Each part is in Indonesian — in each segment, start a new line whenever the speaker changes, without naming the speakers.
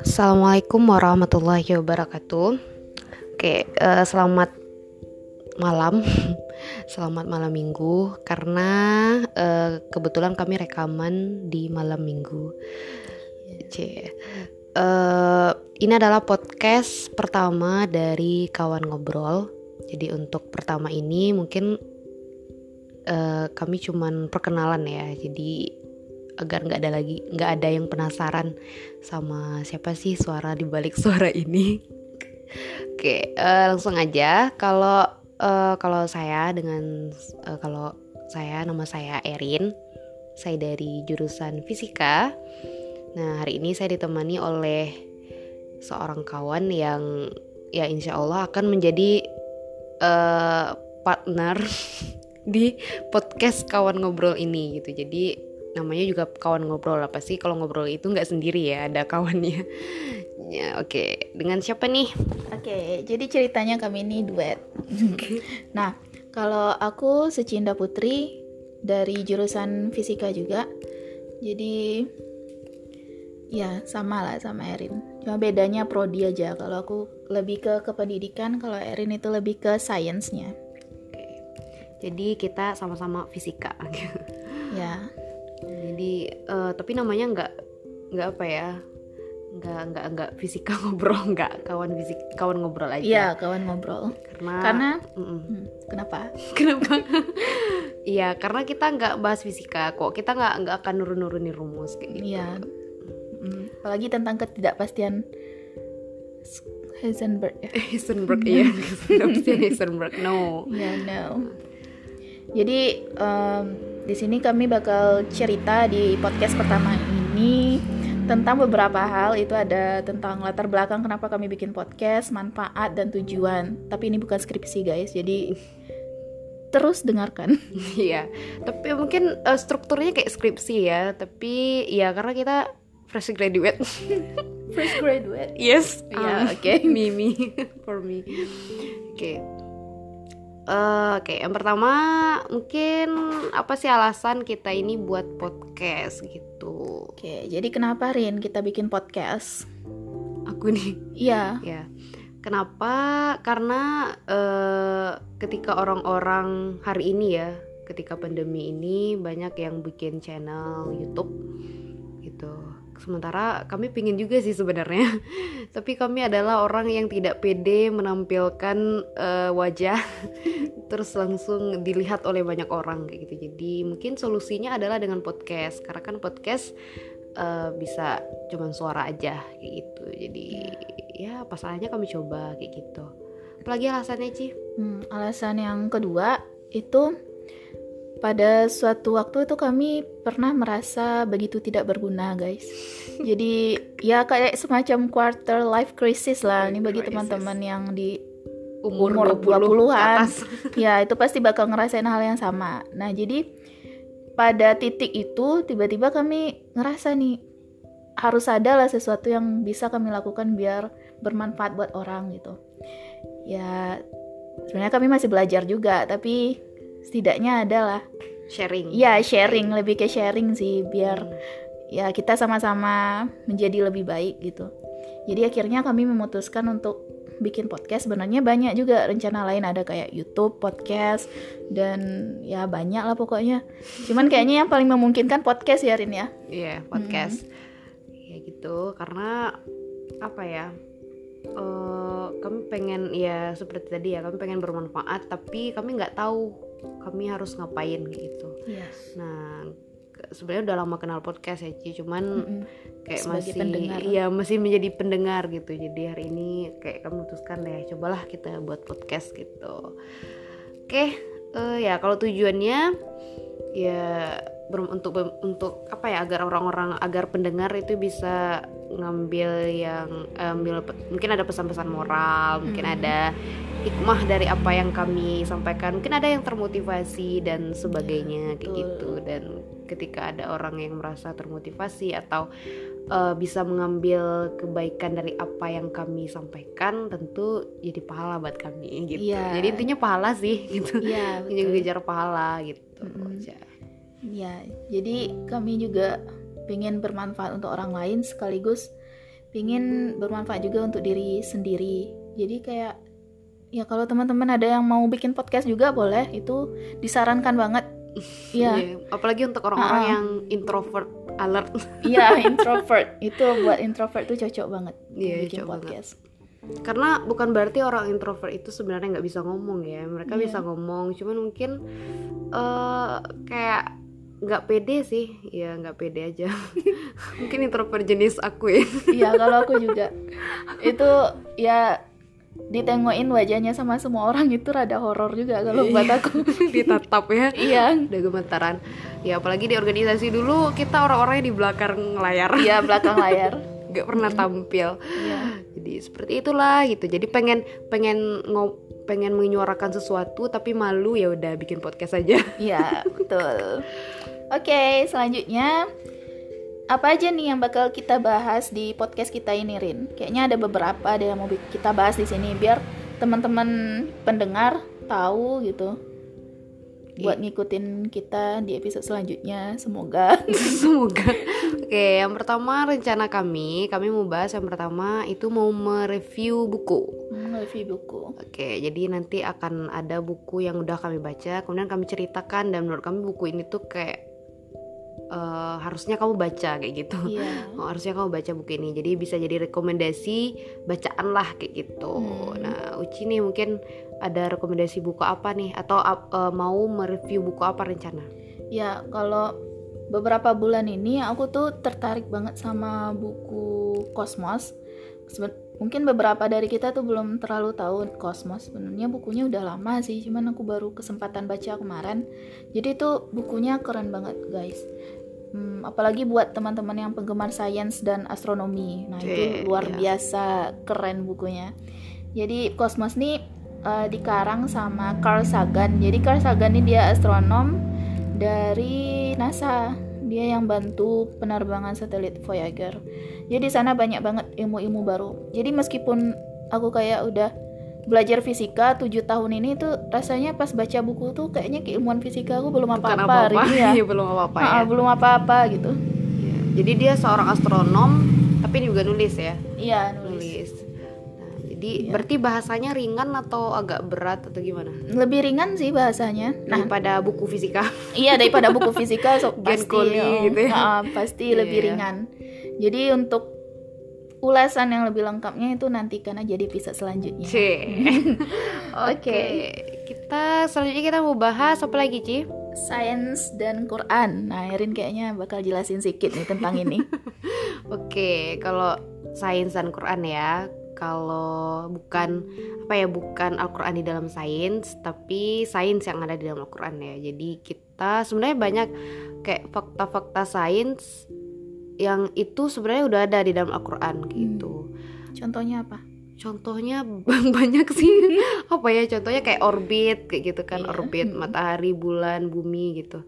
Assalamualaikum warahmatullahi wabarakatuh. Oke, uh, selamat malam, selamat malam minggu. Karena uh, kebetulan kami rekaman di malam minggu. C. Uh, ini adalah podcast pertama dari kawan ngobrol. Jadi untuk pertama ini mungkin uh, kami cuman perkenalan ya. Jadi agar nggak ada lagi nggak ada yang penasaran sama siapa sih suara di balik suara ini. Oke uh, langsung aja. Kalau uh, kalau saya dengan uh, kalau saya nama saya Erin. Saya dari jurusan fisika. Nah hari ini saya ditemani oleh seorang kawan yang ya insya Allah akan menjadi uh, partner di podcast kawan ngobrol ini gitu. Jadi namanya juga kawan ngobrol apa sih? Kalau ngobrol itu nggak sendiri ya ada kawannya. Ya oke. Okay. dengan siapa nih?
Oke okay, jadi ceritanya kami ini duet. Nah kalau aku Secinda Putri dari jurusan fisika juga. Jadi ya sama lah sama Erin. Cuma bedanya prodi aja. Kalau aku lebih ke kependidikan kalau Erin itu lebih ke sainsnya.
Jadi kita sama-sama fisika.
Ya.
Jadi uh, tapi namanya nggak nggak apa ya nggak nggak nggak fisika ngobrol nggak kawan fisik kawan ngobrol aja.
Iya kawan ngobrol.
Karena
karena mm -mm. kenapa?
Kenapa? Iya karena kita nggak bahas fisika kok. Kita nggak nggak akan nurun nurunin rumus kayak gitu.
Iya. Mm, apalagi tentang ketidakpastian Heisenberg
Heisenberg ya Heisenberg no.
Ya yeah, no jadi um, di sini kami bakal cerita di podcast pertama ini tentang beberapa hal itu ada tentang latar belakang kenapa kami bikin podcast, manfaat dan tujuan. Tapi ini bukan skripsi guys, jadi terus dengarkan.
Iya, tapi mungkin uh, strukturnya kayak skripsi ya, tapi ya karena kita fresh graduate.
fresh graduate.
Yes.
Ya, yeah, um, oke. Okay.
Mimi for me. Oke. Okay. Uh, Oke, okay. yang pertama mungkin apa sih alasan kita ini buat podcast gitu?
Oke, okay, jadi kenapa Rin kita bikin podcast?
Aku nih.
Iya.
Ya. Kenapa? Karena uh, ketika orang-orang hari ini ya, ketika pandemi ini banyak yang bikin channel YouTube gitu. Sementara kami pingin juga sih sebenarnya. Tapi kami adalah orang yang tidak pede menampilkan uh, wajah. Terus langsung dilihat oleh banyak orang kayak gitu. Jadi mungkin solusinya adalah dengan podcast. Karena kan podcast uh, bisa cuman suara aja kayak gitu. Jadi ya pasalnya kami coba kayak gitu. Apalagi alasannya Ci?
Hmm, alasan yang kedua itu pada suatu waktu itu kami pernah merasa begitu tidak berguna guys. Jadi ya kayak semacam quarter life crisis lah. Ini bagi teman-teman yang di
umur, umur 20-an
ya itu pasti bakal ngerasain hal yang sama. Nah jadi pada titik itu tiba-tiba kami ngerasa nih harus ada lah sesuatu yang bisa kami lakukan biar bermanfaat buat orang gitu. Ya sebenarnya kami masih belajar juga tapi setidaknya adalah
sharing
ya sharing lebih ke sharing sih biar hmm. ya kita sama-sama menjadi lebih baik gitu jadi akhirnya kami memutuskan untuk bikin podcast sebenarnya banyak juga rencana lain ada kayak YouTube, podcast dan ya banyak lah pokoknya. Cuman kayaknya yang paling memungkinkan podcast ya Rin ya.
Iya, yeah, podcast. Hmm. Ya gitu karena apa ya? Uh, kami pengen ya seperti tadi ya kami pengen bermanfaat tapi kami nggak tahu kami harus ngapain gitu.
Yes.
Nah, sebenarnya udah lama kenal podcast ya Ci, cuman mm -hmm. kayak
Sebagai
masih
pendengar.
iya masih menjadi pendengar gitu. Jadi hari ini kayak kami memutuskan deh cobalah kita buat podcast gitu. Oke, uh, ya kalau tujuannya ya untuk untuk apa ya agar orang-orang agar pendengar itu bisa ngambil yang ambil mungkin ada pesan-pesan moral, mungkin hmm. ada hikmah dari apa yang kami sampaikan mungkin ada yang termotivasi dan sebagainya kayak gitu dan ketika ada orang yang merasa termotivasi atau uh, bisa mengambil kebaikan dari apa yang kami sampaikan tentu jadi pahala buat kami gitu
yeah.
jadi intinya pahala sih gitu
yeah,
ngejar pahala gitu mm -hmm.
Ya, jadi kami juga pengen bermanfaat untuk orang lain sekaligus pengen bermanfaat juga untuk diri sendiri. Jadi kayak ya kalau teman-teman ada yang mau bikin podcast juga boleh, itu disarankan banget. Iya.
Iya, apalagi untuk orang-orang
Ah.
yang introvert alert.
Iya, introvert. itu buat introvert tuh cocok banget
Iya,
bikin
cocok banget.
podcast.
Karena bukan berarti orang introvert itu sebenarnya nggak bisa ngomong ya. Mereka
Iya.
bisa ngomong, cuman mungkin eh kayak nggak pede sih. Ya nggak pede aja. mungkin introvert jenis aku ya.
Iya, kalau aku juga. Itu ya ditengokin wajahnya sama semua orang itu rada horor juga kalau buat aku.
Ditatap ya.
Iya.
Udah gemetaran. Ya apalagi di organisasi dulu kita orang-orangnya di belakang layar.
Iya, belakang layar.
nggak pernah tampil.
Iya.
Jadi seperti itulah gitu. Jadi pengen pengen ngo pengen menyuarakan sesuatu tapi malu ya udah bikin podcast aja.
Iya, betul. Oke, selanjutnya apa aja nih yang bakal kita bahas di podcast kita ini, Rin? Kayaknya ada beberapa ada yang mau kita bahas di sini biar teman-teman pendengar tahu gitu. Buat ngikutin kita di episode selanjutnya, semoga.
Semoga. Oke, yang pertama rencana kami, kami mau bahas yang pertama itu mau mereview buku.
Hmm, review buku.
Oke, jadi nanti akan ada buku yang udah kami baca, kemudian kami ceritakan dan menurut kami buku ini tuh kayak eh, harusnya kamu baca kayak gitu.
Iya.
Oh, harusnya kamu baca buku ini. Jadi bisa jadi rekomendasi bacaan lah kayak gitu.
Hmm.
Nah, Uci nih mungkin ada rekomendasi buku apa nih atau eh, mau mereview buku apa rencana?
Ya, kalau beberapa bulan ini aku tuh tertarik banget sama buku Kosmos. Mungkin beberapa dari kita tuh belum terlalu tahu Kosmos. Sebenarnya bukunya udah lama sih, cuman aku baru kesempatan baca kemarin. Jadi tuh bukunya keren banget, guys. Hmm, apalagi buat teman-teman yang penggemar sains dan astronomi. Nah, itu luar
ya.
biasa keren bukunya. Jadi Kosmos nih eh, dikarang sama Carl Sagan. Jadi Carl Sagan ini dia astronom dari NASA. Dia yang bantu penerbangan satelit Voyager. Jadi di sana banyak banget ilmu-ilmu baru. Jadi meskipun aku kayak udah belajar fisika 7 tahun ini tuh rasanya pas baca buku tuh kayaknya keilmuan fisika aku belum apa-apa.
apa-apa.
Iya.
Iya, belum apa-apa ya.
Belum apa-apa gitu.
Iya. Jadi dia seorang astronom tapi juga nulis ya.
Iya, nulis.
Nulis. Jadi
Iya.
berarti bahasanya ringan atau agak berat atau gimana?
Lebih ringan sih bahasanya. Nah,
Daripada buku fisika.
iya daripada buku fisika so,
Gen
pasti
Koli
oh,
gitu ya.
ah, pasti
Iya,
lebih
iya.
ringan. Jadi untuk ulasan yang lebih lengkapnya itu nantikan aja di episode selanjutnya.
Oke.
Oke.
Kita selanjutnya kita mau bahas apa lagi, Ci?
Sains dan Quran. Nah, Erin kayaknya bakal jelasin sedikit nih tentang ini.
Oke, kalau sains dan Quran ya. Kalau bukan apa ya, bukan Al-Qur'an di dalam sains, tapi sains yang ada di dalam Al-Qur'an ya. Jadi kita sebenarnya banyak kayak fakta-fakta sains yang itu sebenarnya udah ada di dalam Al-Qur'an gitu.
Contohnya apa?
Contohnya banyak sih. apa ya? Contohnya kayak orbit kayak gitu kan,
Iya.
orbit
Mm.
matahari, bulan, bumi gitu.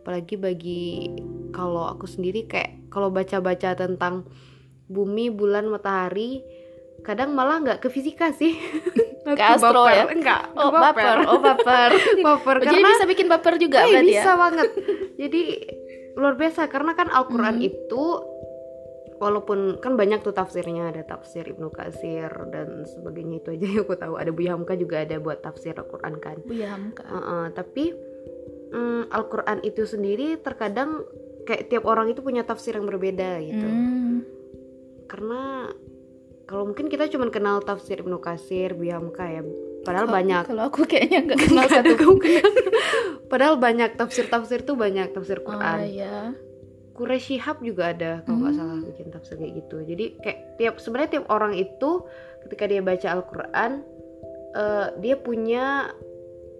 Apalagi bagi kalau aku sendiri kayak kalau baca-baca tentang bumi, bulan, matahari, kadang malah nggak ke fisika sih.
Ke astro ya?
Enggak,
Oh, baper. Oh, baper.
baper
Oh, Jadi
karena
bisa bikin baper juga
Iya,
berarti
bisa
ya?
banget. Jadi luar biasa karena kan Al-Qur'an
Mhm.
itu walaupun kan banyak tuh tafsirnya ada tafsir Ibnu Katsir dan sebagainya itu aja yang aku tahu ada Buya Hamka juga ada buat tafsir Al-Qur'an kan
Buya Hamka.
Heeh, tapi mm, Al-Qur'an itu sendiri terkadang kayak tiap orang itu punya tafsir yang berbeda gitu
Hmm.
karena kalau mungkin kita cuma kenal tafsir Ibnu Katsir Buya Hamka ya padahal
Kalau-
banyak
Kalau aku kayaknya nggak kenal satu.
kamu kenal. padahal banyak tafsir-tafsir tuh banyak tafsir
Oh
Quran
iya.
Quraisy Shihab juga ada kalau nggak
Hmm.
salah bikin tafsir kayak gitu. Jadi kayak tiap sebenarnya tiap orang itu ketika dia baca Al-Qur'an eh, dia punya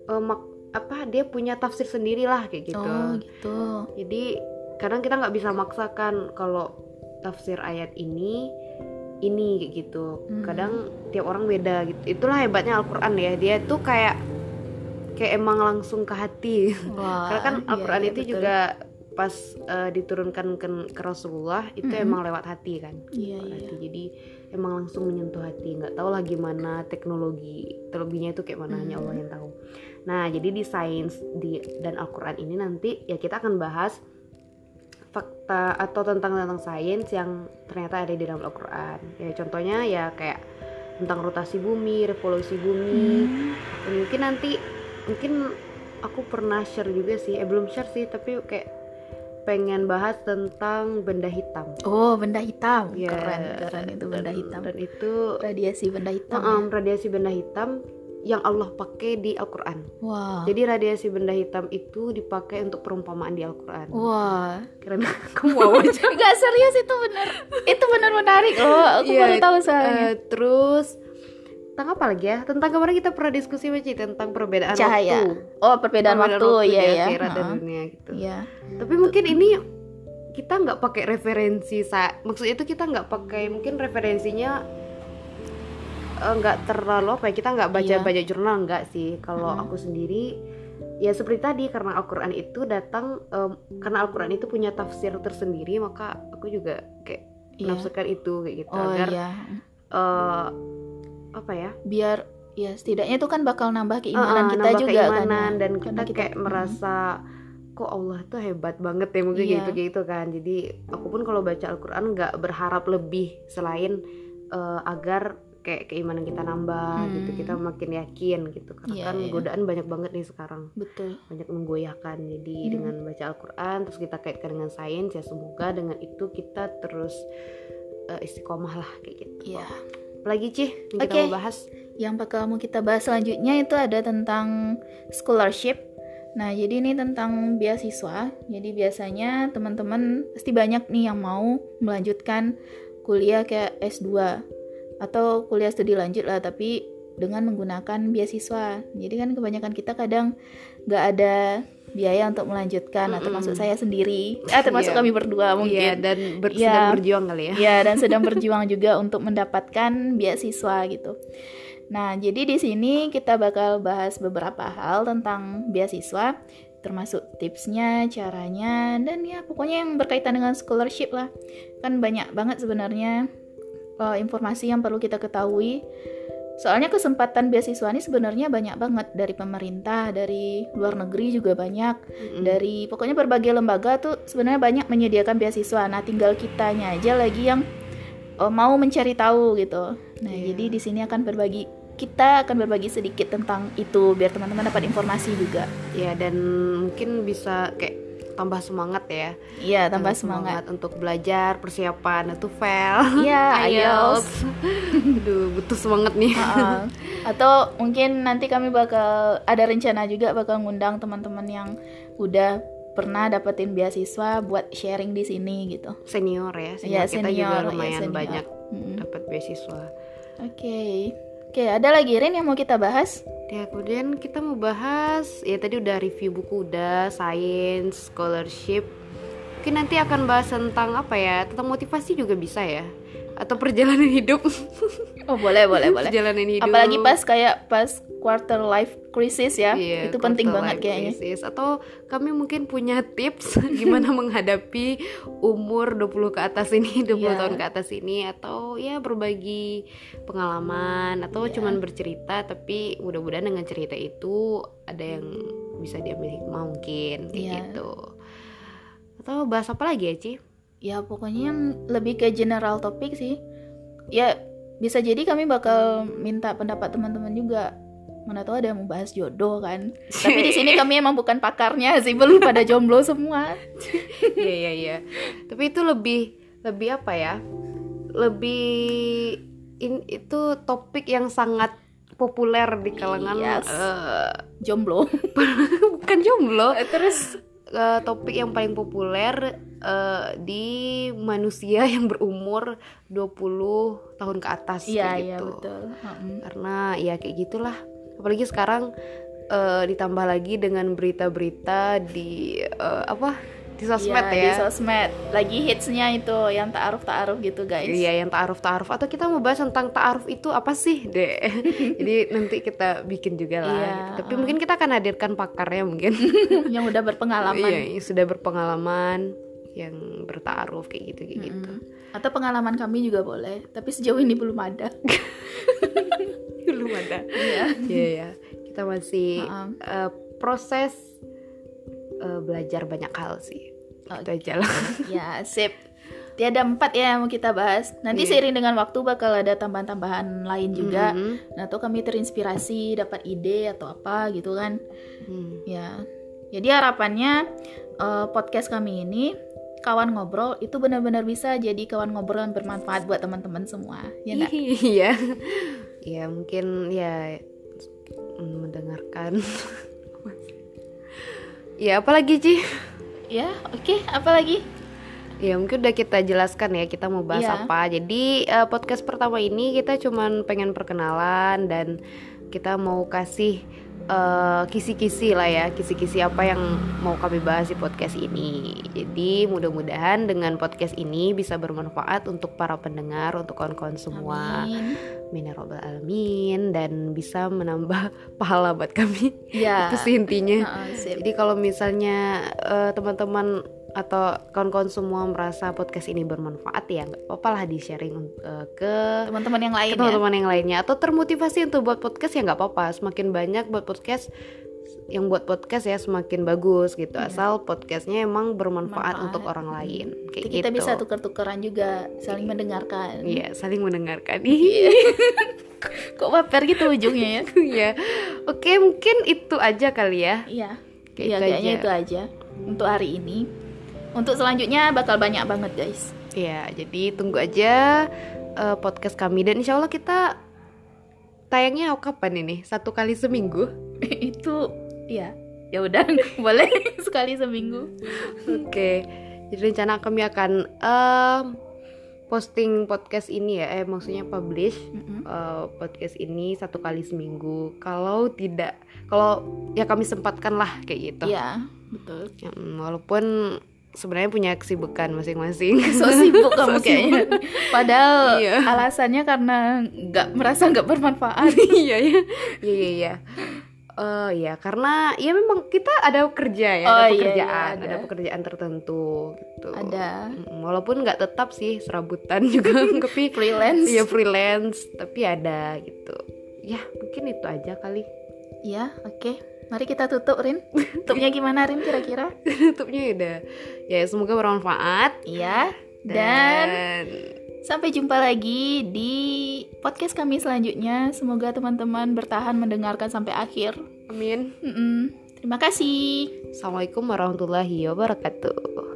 eh, mak- apa dia punya tafsir sendiri lah kayak gitu.
Oh gitu.
Jadi kadang kita nggak bisa maksakan kalau tafsir ayat ini ini kayak gitu.
Hmm.
Kadang tiap orang beda gitu. Itulah hebatnya Al-Qur'an ya. Dia tuh kayak kayak emang langsung ke hati.
Wah,
Karena kan
iya,
Al-Quran
iya,
itu
betul.
juga pas eh, diturunkan ke, ke Rasulullah itu
Mm-mm.
emang lewat hati kan.
Iya
Lewat
iya.
hati. Jadi emang langsung menyentuh hati. Nggak tahu lah gimana teknologi terlebihnya itu kayak mana hanya
Mm.
Allah yang tahu. Nah, jadi di sains di dan Al-Qur'an ini nanti ya kita akan bahas fakta atau tentang tentang sains yang ternyata ada di dalam Al-Qur'an. Ya contohnya ya kayak tentang rotasi bumi, revolusi bumi.
Hmm.
Dan mungkin nanti mungkin aku pernah share juga sih, eh belum share sih, tapi kayak pengen bahas tentang benda hitam.
Oh, benda hitam.
Ya,
Keren, keren itu benda
dan-
hitam.
Dan itu
Radiasi benda hitam. ya?
Heeh, radiasi benda hitam yang Allah pakai di Al-Qur'an.
Wah.
Jadi radiasi benda hitam itu dipakai untuk perumpamaan di Al-Qur'an.
Wah.
Keren. Kamu mau aja.
Enggak serius itu benar. itu benar menarik loh. Aku
Iya,
baru tahu soalnya.
Eh, terus tentang apa lagi ya? Tentang kemarin kita pernah diskusi Maci tentang perbedaan
Cahaya.
waktu.
Oh, perbedaan, waktu,
di
ya ya.
akhirat dan dunia gitu.
Iya.
Tapi mungkin ini kita nggak pakai referensi sa maksudnya itu kita nggak pakai mungkin referensinya eh, nggak terlalu apa ya kita nggak baca
Iya.
baca jurnal nggak sih kalau
Mm-mm.
aku sendiri ya seperti tadi karena Al-Quran itu datang em, karena Al-Quran itu punya tafsir tersendiri maka aku juga kayak
Iya.
menafsirkan itu kayak gitu
Oh
agar
iya.
eh, apa ya
Biar ya setidaknya itu kan bakal nambah keimanan
eh,
kita
nambah
juga
keimanan
kan. ya.
dan
Karena
kita, kayak
mm,
merasa kok Allah tuh hebat banget ya mungkin
Iya.
gitu gitu kan jadi aku pun kalau baca Al-Quran nggak berharap lebih selain eh, agar kayak keimanan kita nambah
Hmm.
gitu kita makin yakin gitu karena
Iya,
kan
iya.
godaan banyak banget nih sekarang
betul.
banyak menggoyahkan jadi
Hmm.
dengan baca Al-Quran terus kita kaitkan dengan sains ya semoga dengan itu kita terus eh, istiqomah lah kayak gitu
Iya.
apalagi Cih yang kita
Oke.
mau bahas
Yang bakal mau kita bahas selanjutnya itu ada tentang scholarship. Nah, jadi ini tentang beasiswa. Jadi biasanya teman-teman pasti banyak nih yang mau melanjutkan kuliah kayak S2 atau kuliah studi lanjut lah, tapi dengan menggunakan beasiswa. Jadi kan kebanyakan kita kadang nggak ada biaya untuk melanjutkan, atau termasuk saya sendiri, ah termasuk
Iya.
kami berdua
Iya
mungkin.
dan ber-
Iya.
sedang berjuang kali ya
Ya, dan sedang berjuang juga untuk mendapatkan beasiswa gitu. Nah, jadi di sini kita bakal bahas beberapa hal tentang beasiswa, termasuk tipsnya, caranya, dan ya pokoknya yang berkaitan dengan scholarship lah. Kan banyak banget sebenarnya uh, informasi yang perlu kita ketahui. Soalnya kesempatan beasiswa ini sebenarnya banyak banget dari pemerintah, dari luar negeri juga banyak
Mm-mm.
dari pokoknya berbagai lembaga tuh sebenarnya banyak menyediakan beasiswa. Nah, tinggal kitanya aja lagi yang oh, mau mencari tahu gitu. Nah,
Iya.
jadi di sini akan berbagi kita akan berbagi sedikit tentang itu biar teman-teman dapat informasi juga.
ya dan mungkin bisa kayak tambah semangat ya
Iya, tambah semangat.
untuk belajar persiapan itu fail
Iya, IELTS.
Aduh butuh semangat nih
Heeh. Atau mungkin nanti kami bakal ada rencana juga bakal ngundang teman-teman yang udah pernah dapetin beasiswa buat sharing di sini gitu.
senior ya
Iya,
senior kita juga
senior, iya,
lumayan
senior.
banyak
Mm-mm.
dapat beasiswa
Oke. Oke, ada lagi Rin yang mau kita bahas?
ya kemudian kita mau bahas ya tadi udah review buku udah science scholarship mungkin nanti akan bahas tentang apa ya tentang motivasi juga bisa ya atau perjalanan hidup
Oh, boleh, boleh, boleh.
perjalanan hidup
Apalagi pas kayak pas quarter life crisis ya.
Iya,
itu penting banget kayaknya.
crisis. Atau kami mungkin punya tips gimana menghadapi umur 20 ke atas ini, 20
Iya.
tahun ke atas ini atau ya berbagi pengalaman atau
Iya.
cuman bercerita tapi mudah-mudahan dengan cerita itu ada yang bisa diambil hikmah mungkin kayak
Iya.
gitu. Atau bahas apa lagi ya, Ci?
Ya, pokoknya yang lebih ke general topik sih. Ya, bisa jadi kami bakal minta pendapat teman-teman juga. Mana tahu ada yang mau bahas jodoh kan. Tapi di sini kami emang bukan pakarnya sih, belum pada jomblo semua.
Iya, iya, iya. Tapi itu lebih lebih apa ya? Lebih in- itu topik yang sangat populer di kalangan
Yes.
eh,
Jomblo.
bukan jomblo
Terus
Eh, topik yang paling populer eh, di manusia yang berumur 20 tahun ke atas
iya,
kayak
iya
gitu.
betul. Mm-mm.
karena ya kayak gitulah apalagi sekarang eh, ditambah lagi dengan berita-berita di eh, apa di sosmed
Iya,
ya
Di sosmed. Lagi hitsnya itu yang ta'aruf-ta'aruf gitu, guys.
Iya yang ta'aruf ta'aruf atau kita mau bahas tentang ta'aruf itu apa sih deh jadi nanti kita bikin juga lah
Iya,
gitu. tapi mungkin kita akan hadirkan pakarnya mungkin
yang udah berpengalaman.
iya yang sudah berpengalaman yang bertaaruf kayak gitu kayak gitu
Mm-mm. Atau pengalaman kami juga boleh, tapi sejauh ini belum ada.
belum ada
Iya.
iya ya kita kita masih
Heeh.
uh, proses uh, belajar banyak hal sih itu aja lah
Ya, sip. Tiada empat ya yang mau kita bahas. Nanti
Iya.
seiring dengan waktu bakal ada tambahan-tambahan lain juga.
Mhm.
Nah, tuh kami terinspirasi, dapat ide atau apa gitu kan.
Hmm.
Ya. Jadi harapannya eh, podcast kami ini kawan ngobrol itu benar-benar bisa jadi kawan ngobrol yang bermanfaat buat teman-teman semua. Ya
iya ya mungkin ya mm, mendengarkan ya apalagi Ci
Ya, oke. Apa lagi?
Ya mungkin udah kita jelaskan ya kita mau bahas
Iya.
apa. Jadi eh, podcast pertama ini kita cuman pengen perkenalan dan kita mau kasih eh, kisi-kisi lah ya, kisi-kisi apa yang mau kami bahas di podcast ini. Jadi mudah-mudahan dengan podcast ini bisa bermanfaat untuk para pendengar, untuk kawan-kawan semua.
Amin.
Amin ya alamin dan bisa menambah pahala buat kami.
Ya.
Itu sih intinya.
Sip.
Jadi kalau misalnya eh, teman-teman atau kawan-kawan semua merasa podcast ini bermanfaat ya nggak apa-apa lah di sharing eh, ke
Teman-teman yang lain ya.
teman-teman yang lainnya atau termotivasi untuk buat podcast ya nggak apa-apa semakin banyak buat podcast yang buat podcast ya semakin bagus gitu
Iya.
asal podcastnya emang bermanfaat
Manfaat.
untuk orang lain kayak
Jadi kita
gitu
bisa tuker-tukeran juga, saling mendengarkan.
iya saling mendengarkan
Kok baper gitu ujungnya ya?
Iya oke mungkin itu aja kali ya
Iya.
Kayak
Iya, kayaknya
aja.
itu aja untuk hari ini. Untuk selanjutnya bakal banyak banget, guys.
Iya, jadi tunggu aja eh, podcast kami dan insya Allah kita tayangnya kapan ini? Satu kali seminggu?
itu ya. Ya udah, boleh sekali seminggu.
Oke, jadi rencana kami akan em, posting podcast ini ya, eh maksudnya publish
Mm-mm.
eh, podcast ini satu kali seminggu. Kalau tidak, kalau ya kami sempatkan lah kayak gitu.
Iya, betul.
Ya, walaupun sebenarnya punya kesibukan masing-masing.
So sibuk kamu
So
kayaknya. Padahal
Iya.
alasannya karena nggak merasa nggak bermanfaat.
iya iya iya iya iya Eh, ya karena ya memang kita ada kerja ya
Oh,
ada
iya, iya,
pekerjaan
ada.
ada. pekerjaan tertentu gitu
Ada
walaupun nggak tetap sih serabutan juga tapi
freelance.
iya freelance tapi ada gitu ya mungkin itu aja kali
Iya, oke. Mari kita tutup, Rin. Tutupnya gimana, Rin, kira-kira?
tutupnya udah ya semoga bermanfaat
Iya. Dan
dan
Sampai jumpa lagi di podcast kami selanjutnya. Semoga teman-teman bertahan mendengarkan sampai akhir.
amin
Mm-mm. Terima kasih.
assalamualaikum warahmatullahi wabarakatuh